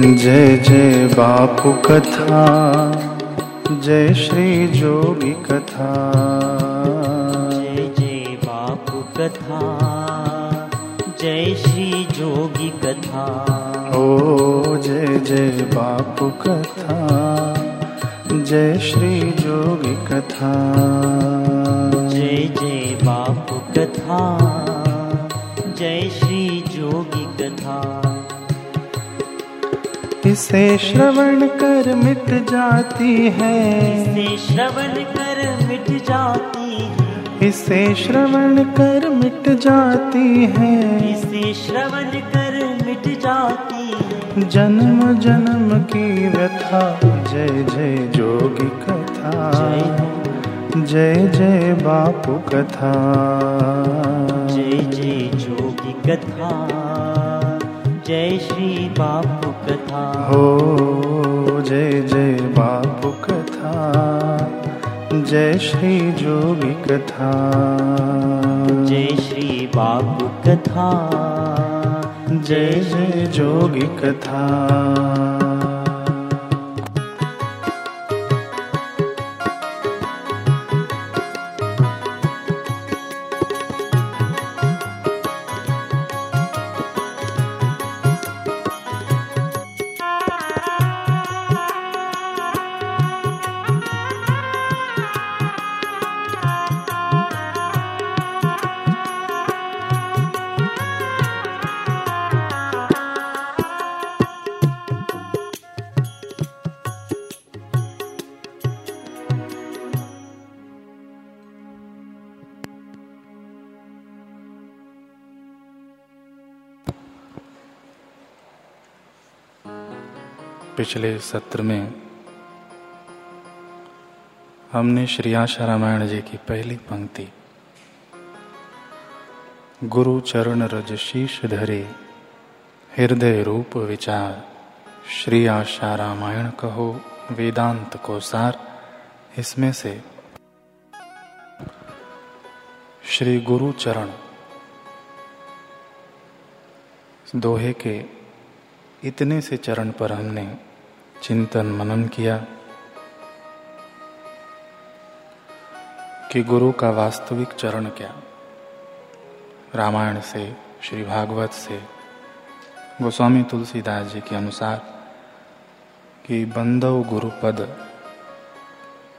जय जय बापू कथा जय श्री जोगी कथा। जय जय बापू कथा जय श्री जोगी कथा। ओ जय जय बापू कथा जय श्री जोगी कथा। जय जय बापू कथा जय श्री जोगी कथा। इसे श्रवण कर मिट जाती है। इसे श्रवण कर मिट जाती है। इसे श्रवण कर मिट जाती है। इसे श्रवण कर मिट जाती है। जन्म जन्म की व्यथा जय जय जोगी कथा जय जय बापू कथा। जय जय जोगी कथा जय श्री बापू कथा हो जय जय बापू कथा जय श्री जोगी कथा। जय श्री बापू कथा जय जय जोगी कथा पिछले सत्र में हमने श्री आशा रामायण जी की पहली पंक्ति, गुरु चरण रज शीश धरे, हृदय रूप विचार, श्री आशा रामायण कहो वेदांत को सार। इसमें से श्री गुरु चरण दोहे के इतने से चरण पर हमने चिंतन मनन किया कि गुरु का वास्तविक चरण क्या? रामायण से, श्री भागवत से, गोस्वामी तुलसीदास जी के अनुसार कि बंदव गुरु पद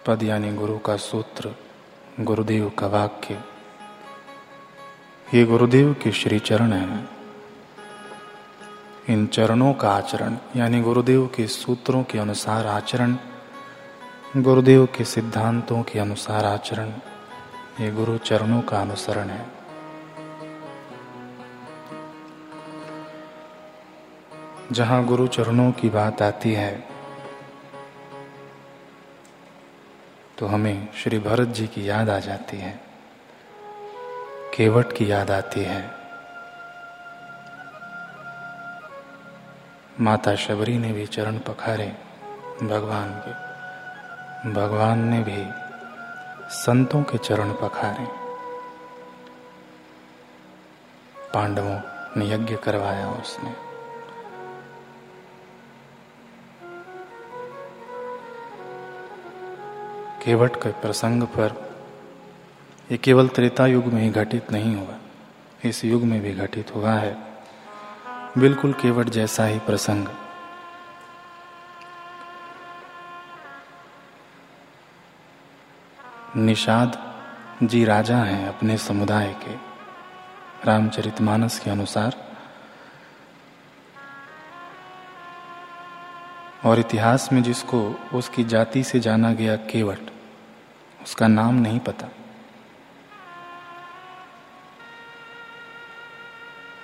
पद यानी गुरु का सूत्र, गुरुदेव का वाक्य, ये गुरुदेव के श्री चरण है। इन चरणों का आचरण, यानी गुरुदेव के सूत्रों के अनुसार आचरण, गुरुदेव के सिद्धांतों के अनुसार आचरण, ये गुरु चरणों का अनुसरण है। जहाँ गुरु चरणों की बात आती है तो हमें श्री भरत जी की याद आ जाती है, केवट की याद आती है। माता शबरी ने भी चरण पखारे भगवान के। भगवान ने भी संतों के चरण पखारे। पांडवों ने यज्ञ करवाया उसने। केवट के प्रसंग पर ये केवल त्रेता युग में ही घटित नहीं हुआ, इस युग में भी घटित हुआ है। बिल्कुल केवट जैसा ही प्रसंग। निषाद जी राजा हैं अपने समुदाय के। रामचरितमानस के अनुसार। और इतिहास में जिसको उसकी जाति से जाना गया केवट, उसका नाम नहीं पता।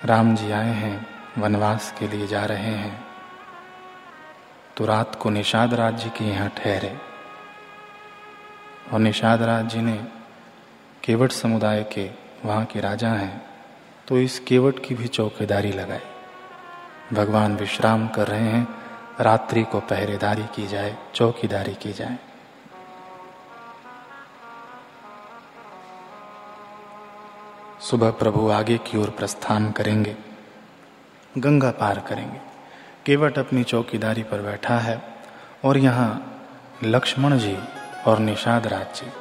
राम जी आए हैं। वनवास के लिए जा रहे हैं। तो रात को निषाद राज जी के यहाँ ठहरे। और निषाद राज जी ने केवट समुदाय के वहाँ के राजा हैं तो इस केवट की भी चौकीदारी लगाई। भगवान विश्राम कर रहे हैं, रात्रि को पहरेदारी की जाए, चौकीदारी की जाए। सुबह प्रभु आगे की ओर प्रस्थान करेंगे। गंगा पार करेंगे। केवट अपनी चौकीदारी पर बैठा है और यहाँ लक्ष्मण जी और निषाद राज जी।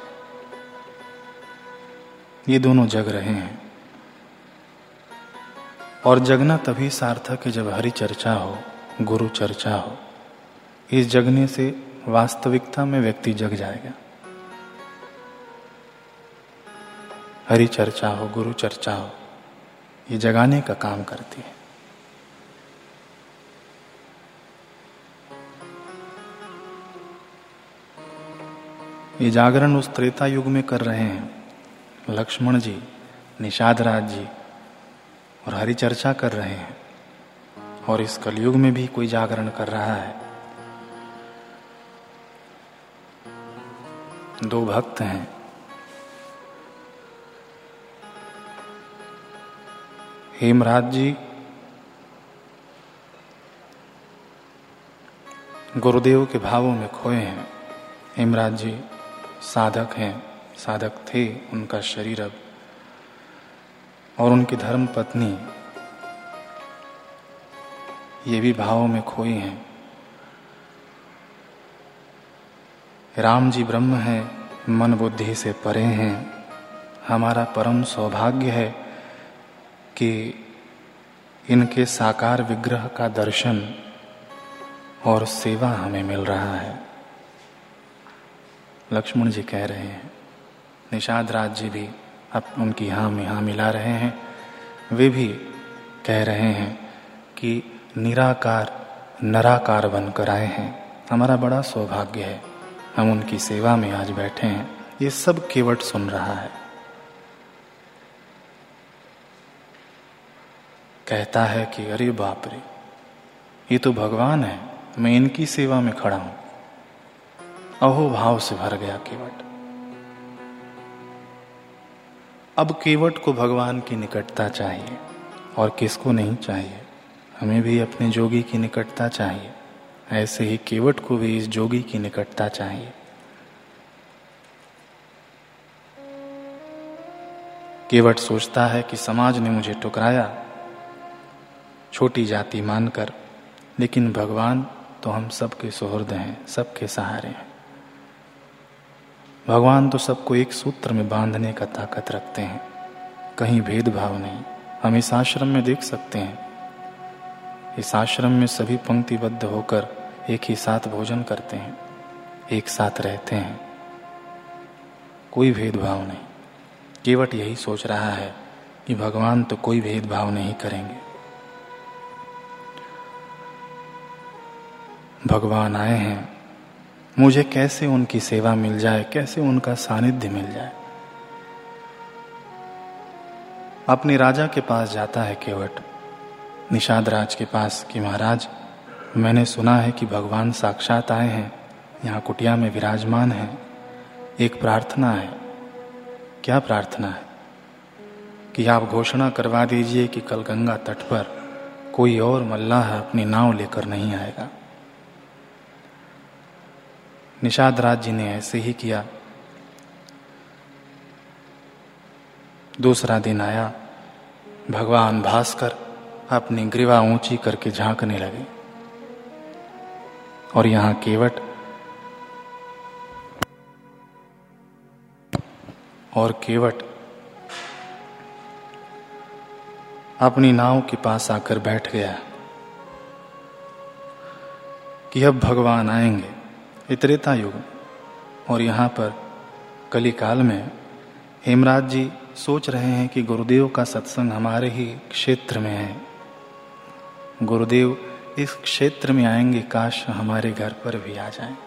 ये दोनों जग रहे हैं। और जगना तभी सार्थक है जब हरि चर्चा हो, गुरु चर्चा हो। इस जगने से वास्तविकता में व्यक्ति जग जाएगा। हरि चर्चा हो, गुरु चर्चा हो, ये जगाने का काम करती है। ये जागरण उस त्रेता युग में कर रहे हैं। लक्ष्मण जी निषाद राज जी और हरि चर्चा कर रहे हैं और इस कलयुग में भी कोई जागरण कर रहा है। दो भक्त हैं। हेमराज जी, गुरुदेव के भावों में खोए हैं। हेमराज जी साधक हैं, साधक थे उनका शरीर अब। और उनकी धर्म पत्नी ये भी भावों में खोई हैं। राम जी ब्रह्म हैं, मन बुद्धि से परे हैं। हमारा परम सौभाग्य है कि इनके साकार विग्रह का दर्शन और सेवा हमें मिल रहा है। लक्ष्मण जी कह रहे हैं, निषाद राज जी भी अब उनकी हाँ में हाँ मिला रहे हैं। वे भी कह रहे हैं कि निराकार, नराकार बनकर आए हैं। हमारा बड़ा सौभाग्य है, हम उनकी सेवा में आज बैठे हैं। ये सब केवट सुन रहा है। कहता है कि, अरे बाप रे, ये तो भगवान है, मैं इनकी सेवा में खड़ा हूँ। अहो भाव से भर गया केवट। अब केवट को भगवान की निकटता चाहिए, और किसको नहीं चाहिए? हमें भी अपने जोगी की निकटता चाहिए। ऐसे ही केवट को भी इस जोगी की निकटता चाहिए। केवट सोचता है कि समाज ने मुझे टुकराया छोटी जाति मानकर, लेकिन भगवान तो हम सबके सुहृद हैं, सबके सहारे हैं। भगवान तो सबको एक सूत्र में बांधने का ताकत रखते हैं। कहीं भेदभाव नहीं। हम इस आश्रम में देख सकते हैं। इस आश्रम में सभी पंक्तिबद्ध होकर एक ही साथ भोजन करते हैं। एक साथ रहते हैं। कोई भेदभाव नहीं। केवट यही सोच रहा है कि भगवान तो कोई भेदभाव नहीं करेंगे। भगवान आए हैं। मुझे कैसे उनकी सेवा मिल जाए, कैसे उनका सानिध्य मिल जाए? अपने राजा के पास जाता है केवट। निषाद राज के पास कि महाराज, मैंने सुना है कि भगवान साक्षात आए हैं। यहाँ कुटिया में विराजमान है। एक प्रार्थना है। क्या प्रार्थना है? कि आप घोषणा करवा दीजिए कि कल गंगा तट पर कोई और मल्लाह अपनी नाव लेकर नहीं आएगा। निषाद राज जी ने ऐसे ही किया। दूसरा दिन आया, भगवान भास्कर अपनी ग्रीवा ऊँची करके झांकने लगे और यहाँ केवट और केवट अपनी नाव के पास आकर बैठ गया कि अब भगवान आएँगे। इतरेता युग। और यहाँ पर कली काल में हेमराज जी सोच रहे हैं कि गुरुदेव का सत्संग हमारे ही क्षेत्र में है। गुरुदेव, इस क्षेत्र में आएँगे, काश हमारे घर पर भी आ जाएँ।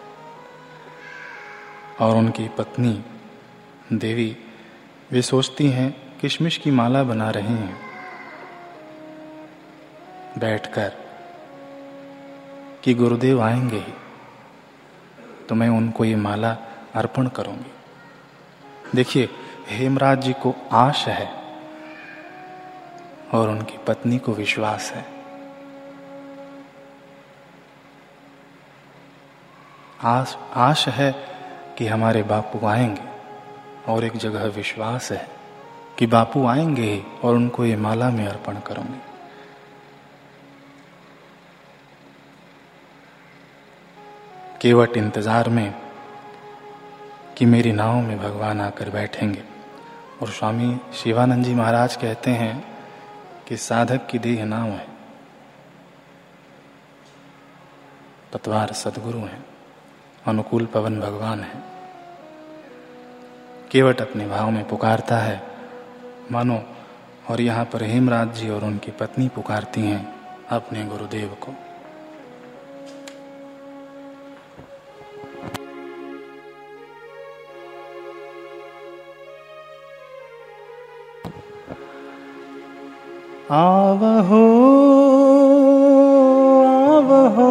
और उनकी पत्नी, देवी, वे सोचती हैं, किशमिश की माला बना रही हैं। बैठकर कि गुरुदेव आएँगे ही। तो मैं उनको ये माला अर्पण करूँगी। देखिए, हेमराज जी को आश है और उनकी पत्नी को विश्वास है। आश आश है कि हमारे बापू आएँगे और एक जगह विश्वास है कि बापू आएँगे और उनको ये माला में अर्पण करूँगी। केवट इंतज़ार में कि मेरी नाव में भगवान आकर बैठेंगे। और स्वामी शिवानंद जी महाराज कहते हैं कि साधक की देह नाव है। पतवार सदगुरु हैं। अनुकूल पवन भगवान है। केवट अपने भाव में पुकारता है। मानो, और यहाँ पर हेमराज जी और उनकी पत्नी पुकारती हैं अपने गुरुदेव को। आवहो आवहो।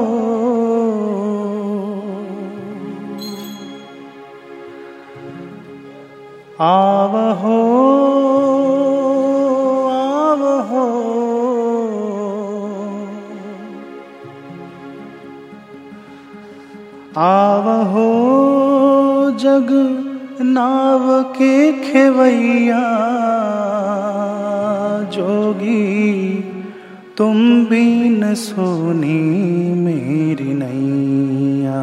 आवहो आवहो। आवहो जग नाव के खेवैया जोगी तुम भी न सोनी मेरी नैया।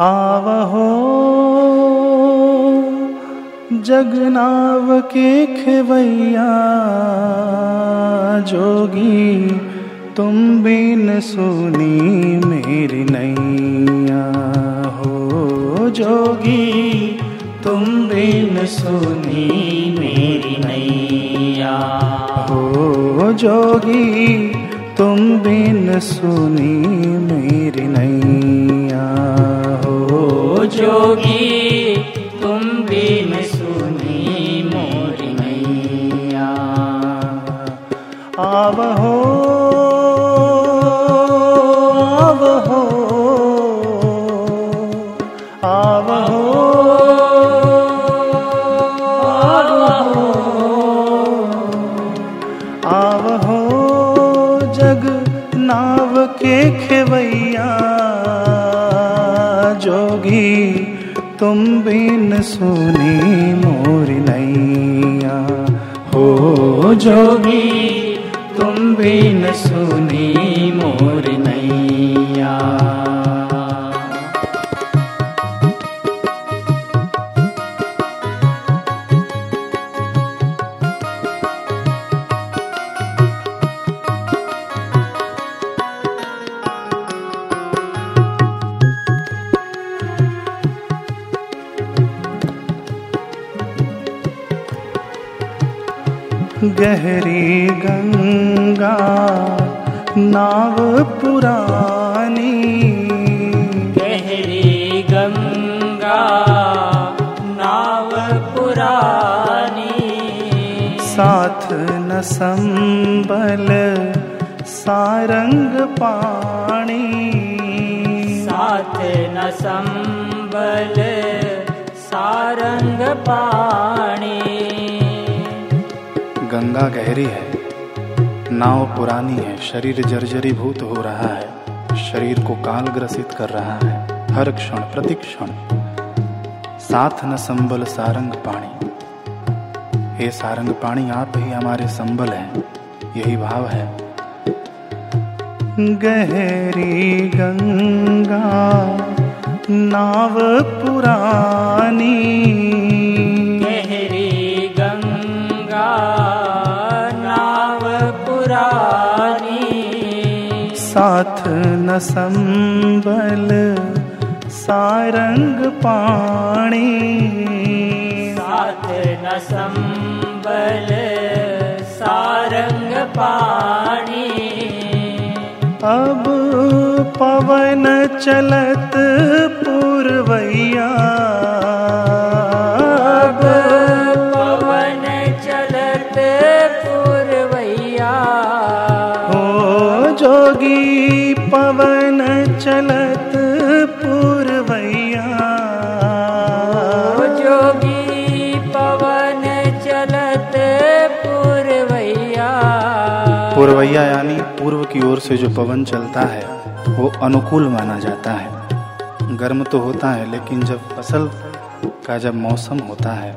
आवहो जगनाव के खेवैया, जोगी, तुम भी न सुनी मेरी नैया। हो जोगी, तुम भी न सुनी नैया हो जोगी, तुम बिन सुनी मेरी नैया। हो जोगी, तुम बिन सुनी मोरी नैया। आवहो जग नाव के खेवैया, जोगी, तुम बिन सुनी मोर नैया। हो जोगी, तुम बिन सुनी मोर नैया। गहरी गंगा नाव पुरानी। गहरी गंगा नाव पुरानी। साथ न संबल सारंग पाणी। साथ न संबल सारंग पाणी गंगा गहरी है। नाव पुरानी है। शरीर जर्जरी भूत हो रहा है। शरीर को काल ग्रसित कर रहा है। हर क्षण, प्रतिक्षण। साथ न संबल सारंग पाणी। हे सारंग पाणी, आप ही हमारे संबल हैं। यही भाव है। गहरी गंगा, नाव पुरानी साथ न संबल सारंग पाणी। साथ न संबल सारंग पाणी। अब पवन चलत पुरवैया जोगी पवन चलत पुरवैया। जोगी पवन चलत पुरवैया। पुरवैया यानी पूर्व की ओर से जो पवन चलता है वो अनुकूल माना जाता है। गर्म तो होता है लेकिन जब फ़सल का जब मौसम होता है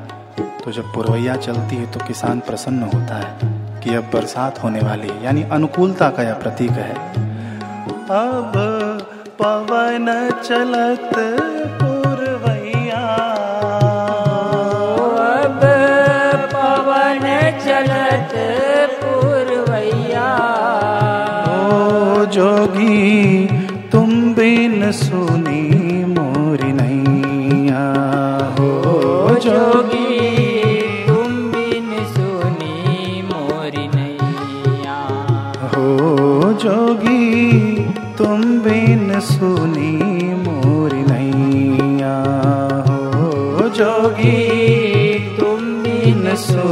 तो जब पुरवैया चलती है तो किसान प्रसन्न होता है। कि अब बरसात होने वाली है यानी अनुकूलता का यह प्रतीक है। अब पवन चलत पुरवैया। अब पवन चलत पुरवैया। ओ जोगी तुम बिन सुनी मोरी नैया। हो जोगी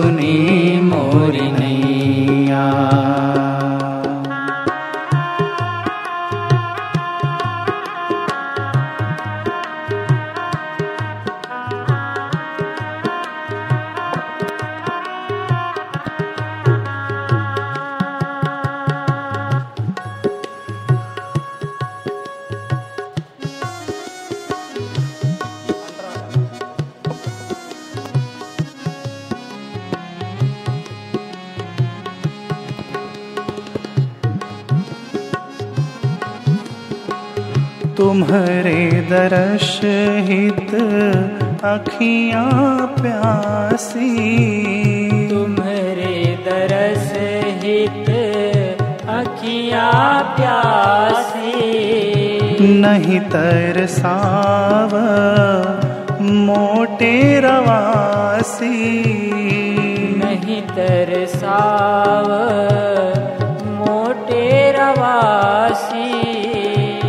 बिन सुनी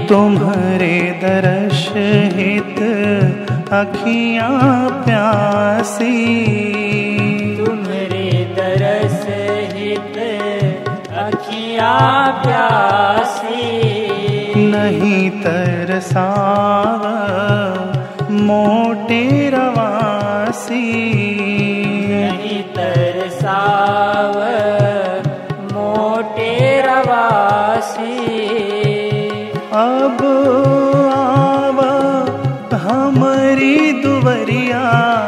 तुम्हारे दर्श हित अखियाँ प्यासी। तुम्हारे दरस हित अखिया प्यासी। नहीं तरसाव मोटे रवासी। किया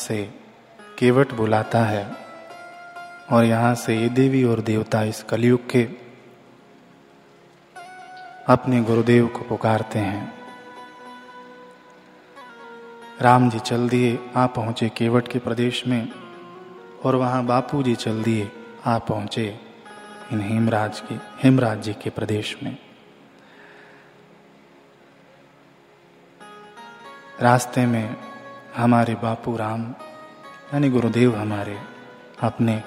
से केवट बुलाता है और यहाँ से ये देवी और देवता इस कलयुग के अपने गुरुदेव को पुकारते हैं। राम जी चल दिए, आ पहुँचे केवट के प्रदेश में और वहाँ बापू जी चल दिए, आ पहुँचे इन हेमराज के, हेमराज जी के प्रदेश में। रास्ते में हमारे बापू राम, यानी गुरुदेव हमारे अपने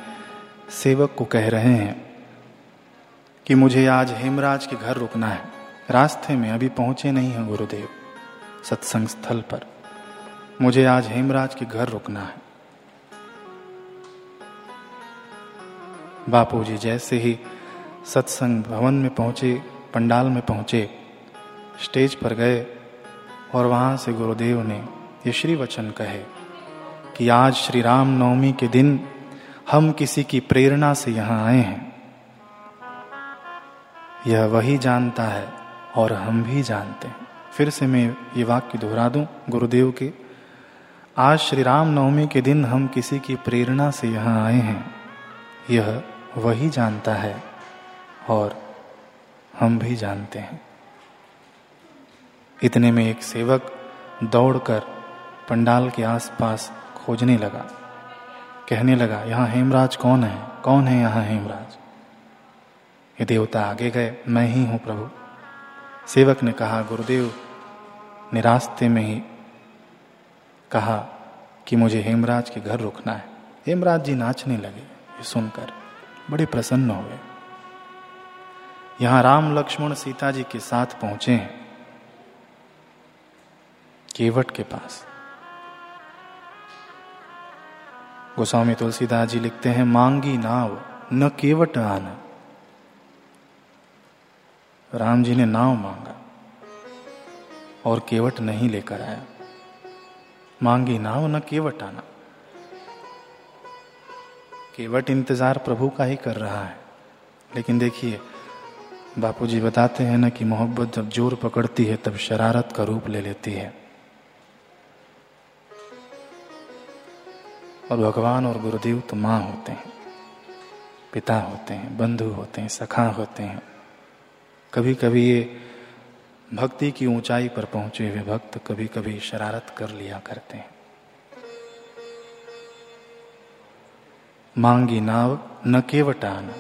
सेवक को कह रहे हैं कि मुझे आज हेमराज के घर रुकना है। रास्ते में अभी पहुँचे नहीं हैं गुरुदेव, सत्संग स्थल पर। मुझे आज हेमराज के घर रुकना है। बापू जी जैसे ही सत्संग भवन में पहुँचे, पंडाल में पहुँचे, स्टेज पर गए और वहाँ से गुरुदेव ने ये श्री वचन कहे कि आज श्री राम नवमी के दिन हम किसी की प्रेरणा से यहाँ आए हैं। यह वही जानता है और हम भी जानते हैं। फिर से मैं ये वाक्य दोहरा दूँ गुरुदेव के। आज श्री राम नवमी के दिन हम किसी की प्रेरणा से यहाँ आए हैं। यह वही जानता है और हम भी जानते हैं। इतने में एक सेवक दौड़कर पंडाल के आसपास खोजने लगा। कहने लगा, यहाँ हेमराज कौन है? कौन है यहाँ हेमराज? ये देवता आगे गए। मैं ही हूँ प्रभु। सेवक ने कहा, गुरुदेव ने रास्ते में ही कहा कि मुझे हेमराज के घर रुकना है। हेमराज जी नाचने लगे। ये सुनकर बड़े प्रसन्न हुए यहाँ राम, लक्ष्मण, सीता जी के साथ पहुँचे हैं। केवट के पास। गोस्वामी तुलसीदास जी लिखते हैं, मांगी नाव, न केवट आना। राम जी ने नाव मांगा और केवट नहीं लेकर आया। मांगी नाव, न केवट आना। केवट इंतज़ार प्रभु का ही कर रहा है। लेकिन देखिए, बापूजी बताते हैं ना कि मोहब्बत जब ज़ोर पकड़ती है, तब शरारत का रूप ले लेती है। और भगवान और गुरुदेव तो माँ होते हैं, पिता होते हैं, बंधु होते हैं, सखा होते हैं। कभी कभी ये भक्ति की ऊंचाई पर पहुँचे हुए भक्त कभी कभी शरारत कर लिया करते हैं। मांगी नाव न केवटान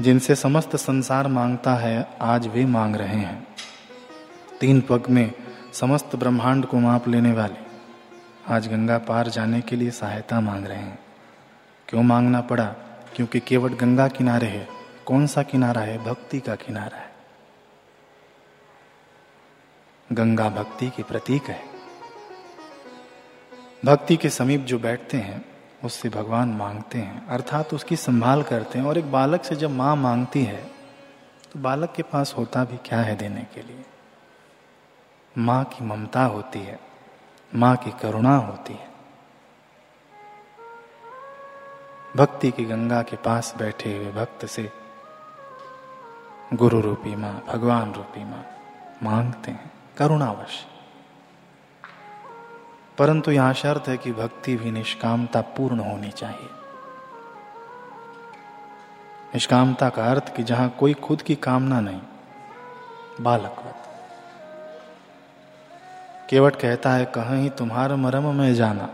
जिनसे समस्त संसार माँगता है, आज वे मांग रहे हैं। तीन पग में समस्त ब्रह्मांड को माप लेने वाले। आज गंगा पार जाने के लिए सहायता मांग रहे हैं। क्यों मांगना पड़ा? क्योंकि केवट गंगा किनारे है। कौन सा किनारा है? भक्ति का किनारा है। गंगा भक्ति की प्रतीक है। भक्ति के समीप जो बैठते हैं, उससे भगवान मांगते हैं। अर्थात उसकी संभाल करते हैं। और एक बालक से जब माँ मांगती है तो बालक के पास होता भी क्या है देने के लिए? माँ की ममता होती है। माँ की करुणा होती है। भक्ति की गंगा के पास बैठे हुए भक्त से गुरु रूपी माँ, भगवान रूपी माँ मांगते हैं, करुणावश। परंतु यहाँ शर्त है कि भक्ति भी निष्कामता पूर्ण होनी चाहिए। निष्कामता का अर्थ कि जहाँ कोई खुद की कामना नहीं बालकवत केवट कहता है, कहीं तुम्हारा मर्म में जाना।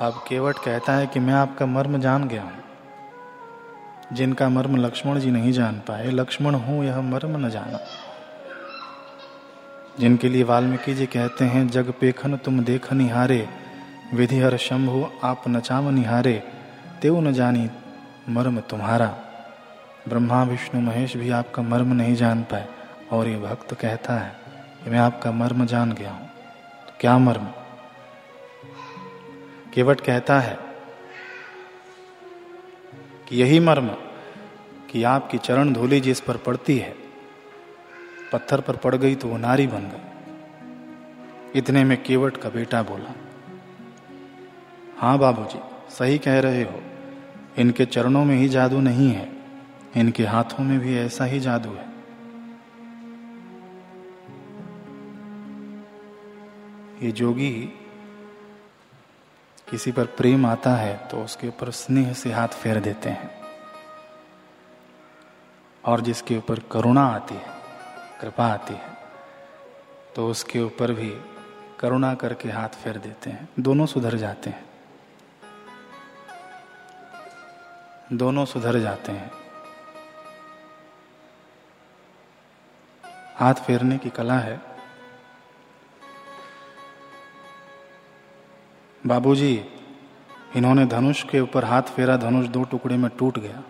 अब केवट कहता है कि, मैं आपका मर्म जान गया हूँ। जिनका मर्म लक्ष्मण जी नहीं जान पाए, लक्ष्मण हूँ, यह मर्म न जाना। जिनके लिए वाल्मीकि जी कहते हैं, जग पेखन तुम देख निहारे, विधि हर शंभु आप नचाम निहारे तेव न जानी मर्म तुम्हारा। ब्रह्मा, विष्णु, महेश भी आपका मर्म नहीं जान पाए। और ये भक्त कहता है कि, मैं आपका मर्म जान गया हूँ। तो क्या मर्म? केवट कहता है कि यही मर्म कि आपकी चरण धूली जिस पर पड़ती है, पत्थर पर पड़ गई तो वो नारी बन गई। इतने में केवट का बेटा बोला हाँ बाबूजी, सही कह रहे हो। इनके चरणों में ही जादू नहीं है, इनके हाथों में भी ऐसा ही जादू है। ये जोगी किसी पर प्रेम आता है तो उसके ऊपर स्नेह से हाथ फेर देते हैं। और जिसके ऊपर करुणा आती है, कृपा आती है तो उसके ऊपर भी करुणा करके हाथ फेर देते हैं। दोनों सुधर जाते हैं। दोनों सुधर जाते हैं। हाथ फेरने की कला है बाबूजी, इन्होंने धनुष के ऊपर हाथ फेरा, धनुष दो टुकड़े में टूट गया।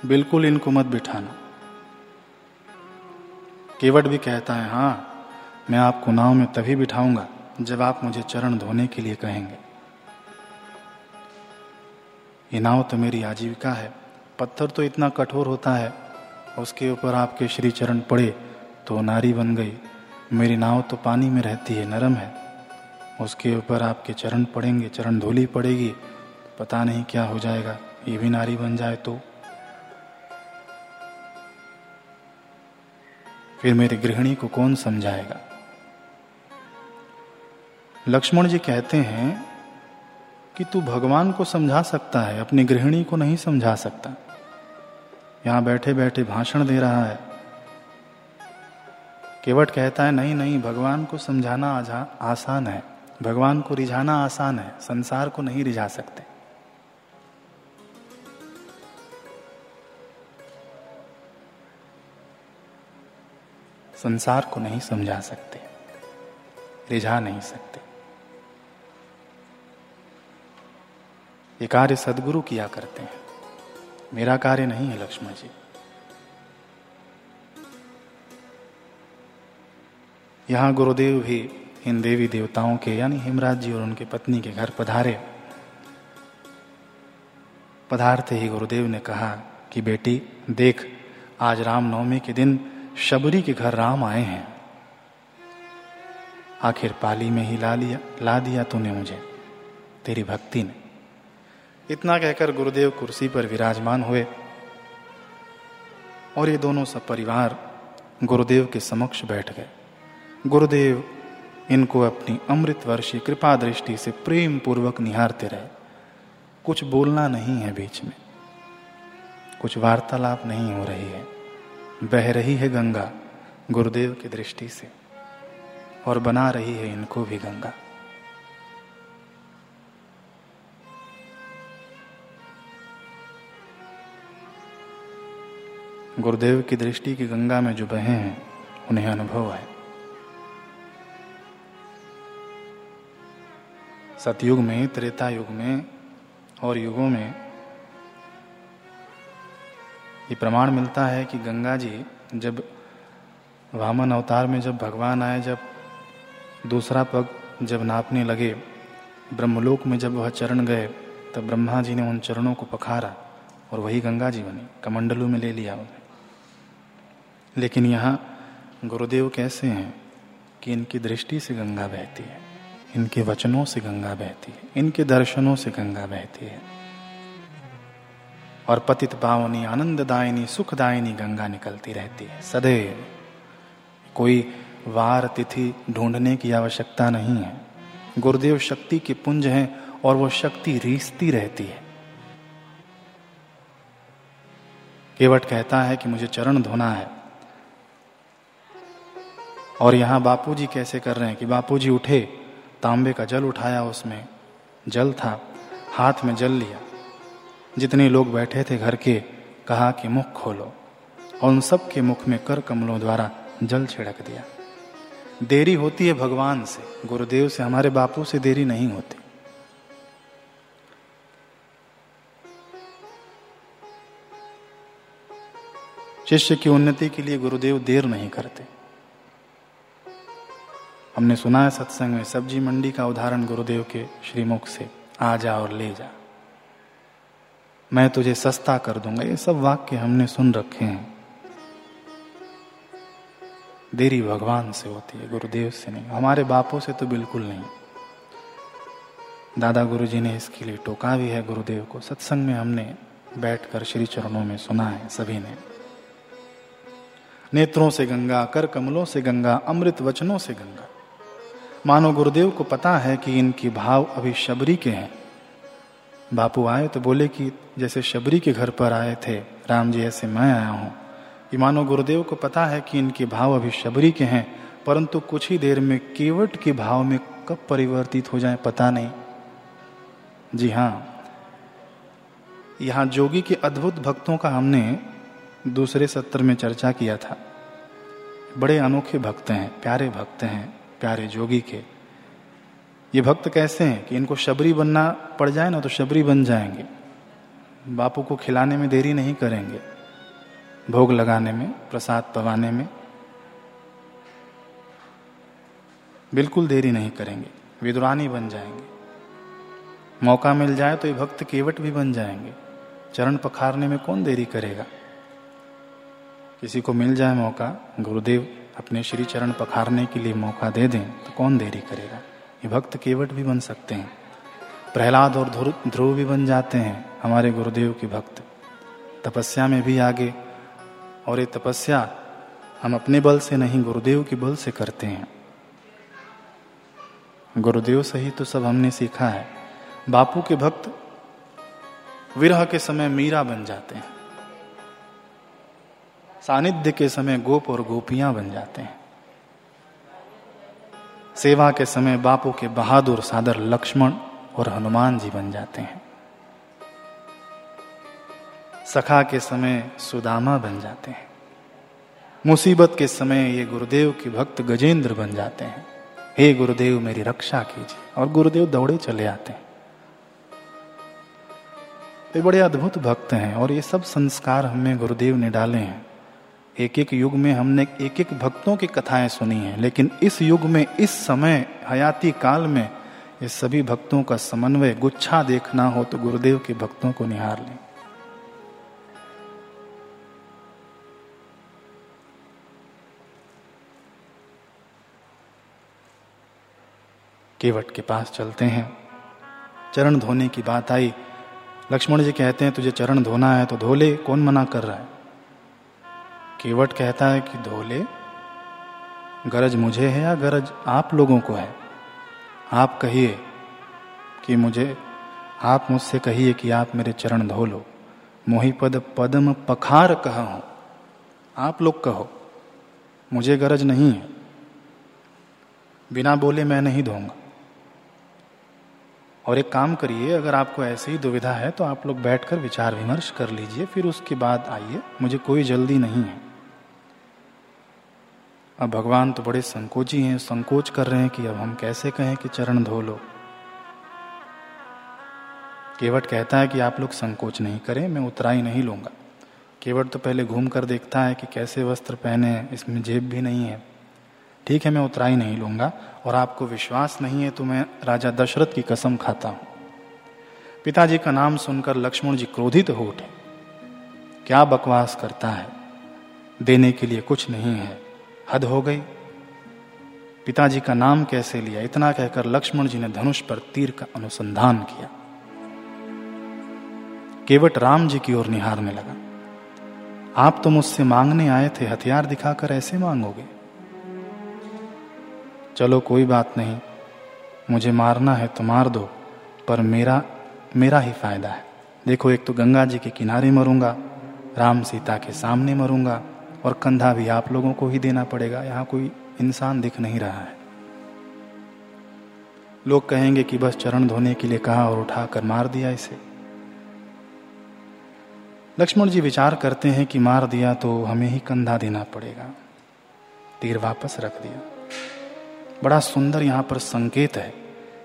बिल्कुल इनको मत बिठाना। केवट भी कहता है हाँ मैं आपको नाव में तभी बिठाऊँगा, जब आप मुझे चरण धोने के लिए कहेंगे। ये नाव तो मेरी आजीविका है, पत्थर तो इतना कठोर होता है, उसके ऊपर आपके श्री चरण पड़े तो नारी बन गई। मेरी नाव तो पानी में रहती है, नरम है। उसके ऊपर आपके चरण पड़ेंगे, चरण धोली पड़ेगी। पता नहीं क्या हो जाएगा, ये भी नारी बन जाए तो। फिर मेरी गृहिणी को कौन समझाएगा? लक्ष्मण जी कहते हैं कि तू भगवान को समझा सकता है, अपनी गृहिणी को नहीं समझा सकता। यहाँ बैठे बैठे भाषण दे रहा है। केवट कहता है, नहीं नहीं, भगवान को समझाना आसान है। भगवान को रिझाना आसान है, संसार को नहीं रिझा सकते। संसार को नहीं समझा सकते, रिझा नहीं सकते। ये कार्य सदगुरु किया करते हैं। मेरा कार्य नहीं है, लक्ष्मण जी। यहाँ गुरुदेव भी इन देवी देवताओं के, यानी हिमराज जी और उनके पत्नी के घर पधारे। पधारते ही गुरुदेव ने कहा कि बेटी, देख, आज रामनवमी के दिन शबरी के घर राम आए हैं। आखिर पाली में ही ला लिया, ला दिया तूने मुझे, तेरी भक्ति ने। इतना कहकर गुरुदेव कुर्सी पर विराजमान हुए। और ये दोनों सब परिवार गुरुदेव के समक्ष बैठ गए। गुरुदेव, इनको अपनी अमृत वर्षी कृपा दृष्टि से प्रेम पूर्वक निहारते रहे। कुछ बोलना नहीं है बीच में। कुछ वार्तालाप नहीं हो रही है। बह रही है गंगा गुरुदेव की दृष्टि से, और बना रही है इनको भी गंगा। गुरुदेव की दृष्टि की गंगा में जो बहे हैं, उन्हें अनुभव है सतयुग में, त्रेता युग में और युगों में ये प्रमाण मिलता है कि गंगा जी जब वामन अवतार में जब भगवान आए, जब दूसरा पग जब नापने लगे, ब्रह्मलोक में जब वह चरण गए, तब ब्रह्मा जी ने उन चरणों को पखारा और वही गंगा जी बनी, कमंडलू में ले लिया उन्हें। लेकिन यहाँ गुरुदेव कैसे हैं कि इनकी दृष्टि से गंगा बहती है? इनके वचनों से गंगा बहती है, इनके दर्शनों से गंगा बहती है। और पतित पावनी, आनंददायिनी, सुखदायिनी गंगा निकलती रहती है। सदैव कोई वार तिथि ढूँढने की आवश्यकता नहीं है। गुरुदेव शक्ति के पुंज हैं और वो शक्ति रीसती रहती है। केवट कहता है कि मुझे चरण धोना है। और यहाँ बापूजी कैसे कर रहे हैं कि बापूजी उठे तांबे का जल उठाया उसमें। जल था, हाथ में जल लिया। जितने लोग बैठे थे घर के, कहा कि मुख खोलो, और उन सब के मुख में कर कमलों द्वारा जल छिड़क दिया। देरी होती है भगवान से, गुरुदेव से, हमारे बापू से देरी नहीं होती। शिष्य की उन्नति के लिए गुरुदेव देर नहीं करते। हमने सुना है सत्संग में सब्ज़ी मंडी का उदाहरण गुरुदेव के श्रीमुख से। आ जा और ले जा। मैं तुझे सस्ता कर दूँगा। ये सब वाक्य हमने सुन रखे हैं। देरी भगवान से होती है, गुरुदेव से नहीं। हमारे बापों से तो बिल्कुल नहीं। दादा गुरु जी ने इसके लिए टोका भी है गुरुदेव को। सत्संग में हमने बैठकर श्री चरणों में सुना है सभी ने। नेत्रों से गंगा, कर कमलों से गंगा, अमृत वचनों से गंगा। मानो गुरुदेव को पता है कि इनकी भाव अभी शबरी के हैं। बापू आए तो बोले कि जैसे शबरी के घर पर आए थे, राम जी, ऐसे मैं आया हूँ। कि मानो गुरुदेव को पता है कि इनके भाव अभी शबरी के हैं, परंतु कुछ ही देर में केवट के भाव में कब परिवर्तित हो जाए पता नहीं। जी हाँ यहाँ जोगी के अद्भुत भक्तों का हमने दूसरे सत्र में चर्चा किया था। बड़े अनोखे भक्त हैं, प्यारे भक्त हैं। प्यारे जोगी के। ये भक्त कैसे हैं कि इनको शबरी बनना पड़ जाए ना तो शबरी बन जाएँगे। बापू को खिलाने में देरी नहीं करेंगे। भोग लगाने में, प्रसाद पवाने में बिल्कुल देरी नहीं करेंगे। विद्वानी बन जाएँगे। मौका मिल जाए तो ये भक्त केवट भी बन जाएँगे। चरण पखारने में कौन देरी करेगा? किसी को मिल जाए मौका, गुरुदेव अपने श्री चरण पखारने के लिए मौका दे दें तो कौन देरी करेगा? ये भक्त केवट भी बन सकते हैं। प्रहलाद और ध्रुव भी बन जाते हैं, हमारे गुरुदेव के भक्त। तपस्या में भी आगे, और ये तपस्या हम अपने बल से नहीं, गुरुदेव के बल से करते हैं। गुरुदेव से ही तो सब हमने सीखा है। बापू के भक्त विरह के समय मीरा बन जाते हैं। सानिध्य के समय गोप और गोपियाँ बन जाते हैं। सेवा के समय बापू के बहादुर सादर लक्ष्मण और हनुमान जी बन जाते हैं। सखा के समय सुदामा बन जाते हैं। मुसीबत के समय ये गुरुदेव के भक्त गजेंद्र बन जाते हैं। हे गुरुदेव, मेरी रक्षा कीजिए और गुरुदेव दौड़े चले आते हैं। ये बड़े अद्भुत भक्त हैं और ये सब संस्कार हमें गुरुदेव ने डाले हैं। एक एक युग में हमने एक एक भक्तों की कथाएँ सुनी हैं, लेकिन इस युग में, इस समय, हयाती काल में, ये सभी भक्तों का समन्वय, गुच्छा देखना हो तो गुरुदेव के भक्तों को निहार लें। केवट के पास चलते हैं। चरण धोने की बात आई। लक्ष्मण जी कहते हैं, तुझे चरण धोना है तो धो ले, कौन मना कर रहा है? केवट कहता है कि धो ले गरज मुझे है या गरज आप लोगों को है? आप कहिए कि मुझे, आप मुझसे कहिए कि आप मेरे चरण धो लो। मोहिपद पदम पखार कहा हूँ। आप लोग कहो, मुझे गरज नहीं है। बिना बोले मैं नहीं धोऊँगा। और एक काम करिए, अगर आपको ऐसी ही दुविधा है तो आप लोग बैठकर विचार विमर्श कर लीजिए, फिर उसके बाद आइए, मुझे कोई जल्दी नहीं है। अब भगवान तो बड़े संकोची हैं, संकोच कर रहे हैं कि अब हम कैसे कहें कि चरण धो लो। केवट कहता है कि आप लोग संकोच नहीं करें, मैं उतराई नहीं लूँगा। केवट तो पहले घूम कर देखता है कि कैसे वस्त्र पहने हैं, इसमें जेब भी नहीं है। ठीक है, मैं उतराई नहीं लूँगा और आपको विश्वास नहीं है तो मैं राजा दशरथ की कसम खाता हूँ। पिताजी का नाम सुनकर लक्ष्मण जी क्रोधित हो उठे। क्या बकवास करता है? देने के लिए कुछ नहीं है। हद हो गई। पिताजी का नाम कैसे लिया? इतना कहकर लक्ष्मण जी ने धनुष पर तीर का अनुसंधान किया। केवट राम जी की ओर निहारने लगा। आप तो मुझसे मांगने आए थे, हथियार दिखाकर ऐसे मांगोगे। चलो कोई बात नहीं, मुझे मारना है तो मार दो, पर मेरा मेरा ही फ़ायदा है। देखो, एक तो गंगा जी के किनारे मरूँगा, राम सीता के सामने मरूँगा और कंधा भी आप लोगों को ही देना पड़ेगा। यहाँ कोई इंसान दिख नहीं रहा है। लोग कहेंगे कि बस चरण धोने के लिए कहा और उठाकर मार दिया इसे। लक्ष्मण जी विचार करते हैं कि मार दिया तो हमें ही कंधा देना पड़ेगा। तीर वापस रख दिया। बड़ा सुंदर यहाँ पर संकेत है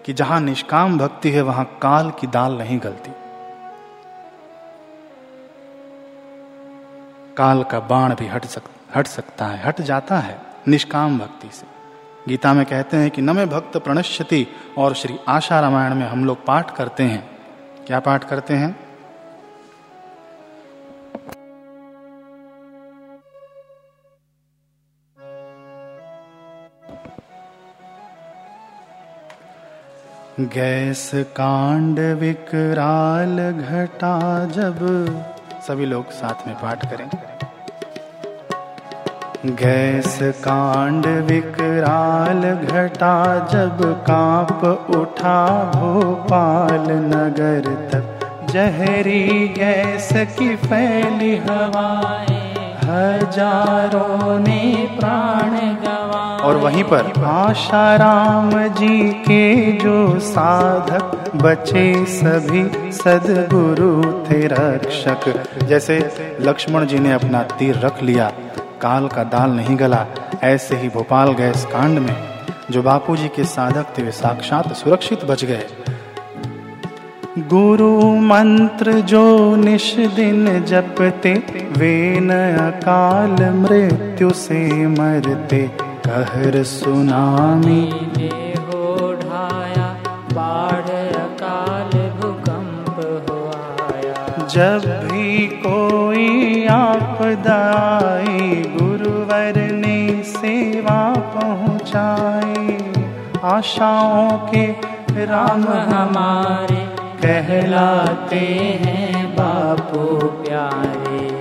कि जहाँ निष्काम भक्ति है, वहाँ काल की दाल नहीं गलती। काल का बाण भी हट सक, हट सकता है, हट जाता है निष्काम भक्ति से। गीता में कहते हैं कि नमे भक्त प्रणश्यति और श्री आशा रामायण में हम लोग पाठ करते हैं। क्या पाठ करते हैं? गैस कांड विकराल घटा जब सभी लोग साथ में पाठ करें गैस कांड विकराल घटा जब काँप उठा भोपाल नगर तब जहरी गैस की फैली हवाएँ, हज़ारों ने प्राण गवा और वहीं पर। आशाराम जी के जो साधक बचे सभी सदगुरु थे रक्षक। जैसे लक्ष्मण जी ने अपना तीर रख लिया काल का दाल नहीं गला ऐसे ही भोपाल गैस कांड में जो बापू जी के साधक थे वे साक्षात सुरक्षित बच गए। गुरु मंत्र जो निश दिन जपते वे न अकाल मृत्यु से मरते। कहर सुनामी। हो ढाया बाढ़ अकाल भूकंप हो आया जब भी कोई आपदा आई गुरुवर ने सेवा पहुंचाई आशाओं के राम हमारे कहलाते हैं बापू प्यारे।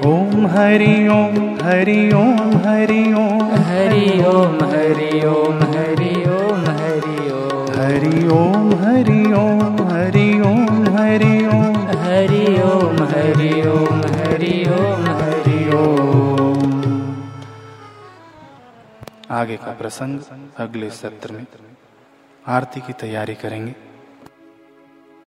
ओम हरि ओम हरि ओम हरि ओम हरि ओम हरि ओम हरि ओम हरि ओम हरि ओम हरि ओम हरि ओम हरि ओम हरि ओम हरि ओम हरि ओम हरि ओम आगे का प्रसंग अगले सत्र में आरती की तैयारी करेंगे।